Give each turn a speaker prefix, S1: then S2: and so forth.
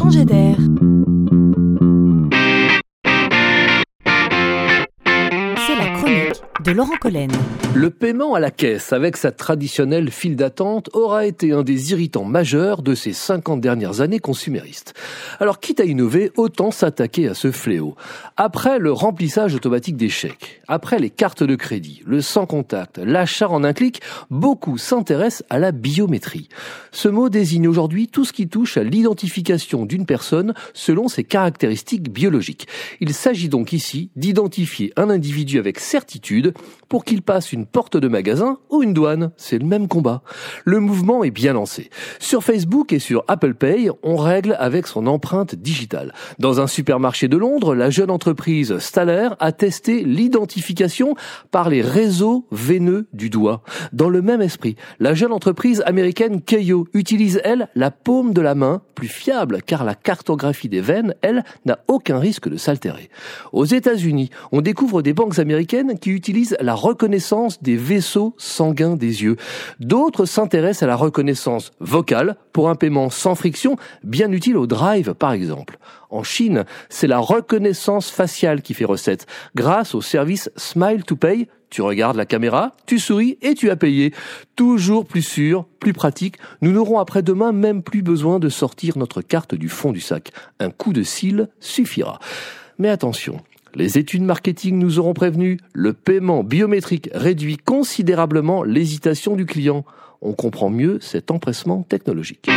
S1: changer d'air. De Laurent Collen.
S2: Le paiement à la caisse avec sa traditionnelle file d'attente aura été un des irritants majeurs de ces 50 dernières années consuméristes. Alors quitte à innover, autant s'attaquer à ce fléau. Après le remplissage automatique des chèques, après les cartes de crédit, le sans contact, l'achat en un clic, beaucoup s'intéressent à la biométrie. Ce mot désigne aujourd'hui tout ce qui touche à l'identification d'une personne selon ses caractéristiques biologiques. Il s'agit donc ici d'identifier un individu avec pour qu'il passe une porte de magasin ou une douane. C'est le même combat. Le mouvement est bien lancé. Sur Facebook et sur Apple Pay, on règle avec son empreinte digitale. Dans un supermarché de Londres, la jeune entreprise Staller a testé l'identification par les réseaux veineux du doigt. Dans le même esprit, la jeune entreprise américaine Keio utilise, elle, la paume de la main, plus fiable car la cartographie des veines, elle, n'a aucun risque de s'altérer. Aux États-Unis, on découvre des banques américaines qui utilisent la reconnaissance des vaisseaux sanguins des yeux. D'autres s'intéressent à la reconnaissance vocale pour un paiement sans friction, bien utile au drive par exemple. En Chine, c'est la reconnaissance faciale qui fait recette. Grâce au service Smile to Pay, tu regardes la caméra, tu souris et tu as payé. Toujours plus sûr, plus pratique. Nous n'aurons après-demain même plus besoin de sortir notre carte du fond du sac. Un coup de cils suffira. Mais attention, les études marketing nous auront prévenu, le paiement biométrique réduit considérablement l'hésitation du client. On comprend mieux cet empressement technologique.